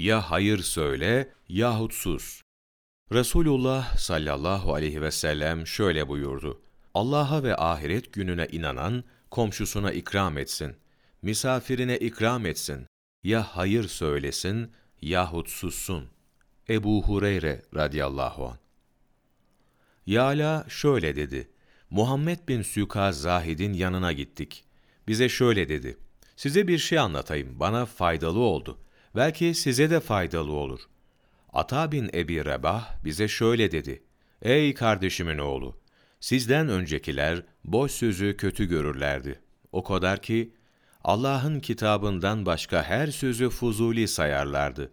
Ya hayır söyle yahut sus. Resulullah sallallahu aleyhi ve sellem şöyle buyurdu. Allah'a ve ahiret gününe inanan komşusuna ikram etsin. Misafirine ikram etsin. Ya hayır söylesin yahut sussun. Ebu Hureyre radıyallahu anh. Yala şöyle dedi. Muhammed bin Sükaz Zahid'in yanına gittik. Bize şöyle dedi. Size bir şey anlatayım. Bana faydalı oldu. Belki size de faydalı olur. Ata bin Ebi Rebah bize şöyle dedi. Ey kardeşimin oğlu! Sizden öncekiler boş sözü kötü görürlerdi. O kadar ki Allah'ın kitabından başka her sözü fuzuli sayarlardı.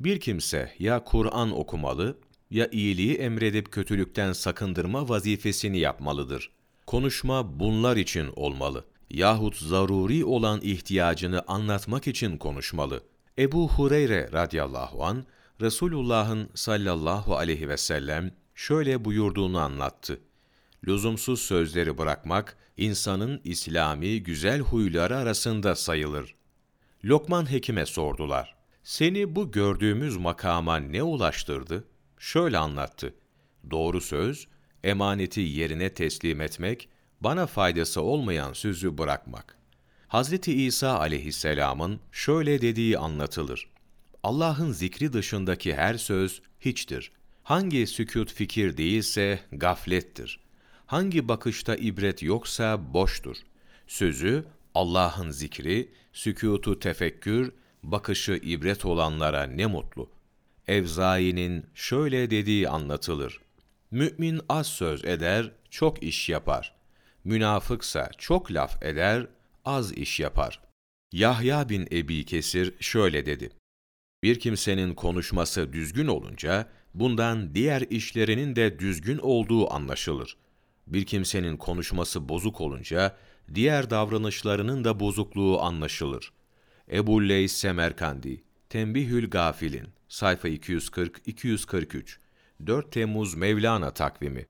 Bir kimse ya Kur'an okumalı ya iyiliği emredip kötülükten sakındırma vazifesini yapmalıdır. Konuşma bunlar için olmalı. Yahut zaruri olan ihtiyacını anlatmak için konuşmalı. Ebu Hureyre radıyallahu an Resulullah'ın sallallahu aleyhi ve sellem şöyle buyurduğunu anlattı. Lüzumsuz sözleri bırakmak, insanın İslami güzel huyları arasında sayılır. Lokman Hekim'e sordular. Seni bu gördüğümüz makama ne ulaştırdı? Şöyle anlattı. Doğru söz, emaneti yerine teslim etmek, bana faydası olmayan sözü bırakmak. Hazreti İsa aleyhisselamın şöyle dediği anlatılır. Allah'ın zikri dışındaki her söz hiçtir. Hangi sükut fikir değilse gaflettir. Hangi bakışta ibret yoksa boştur. Sözü Allah'ın zikri, sükutu tefekkür, bakışı ibret olanlara ne mutlu. Evzai'nin şöyle dediği anlatılır. Mümin az söz eder, çok iş yapar. Münafıksa çok laf eder, az iş yapar. Yahya bin Ebi Kesir şöyle dedi. Bir kimsenin konuşması düzgün olunca, bundan diğer işlerinin de düzgün olduğu anlaşılır. Bir kimsenin konuşması bozuk olunca, diğer davranışlarının da bozukluğu anlaşılır. Ebu Leys Semerkandi, Tembihül Gafilin, sayfa 240-243, 4 Temmuz Mevlana takvimi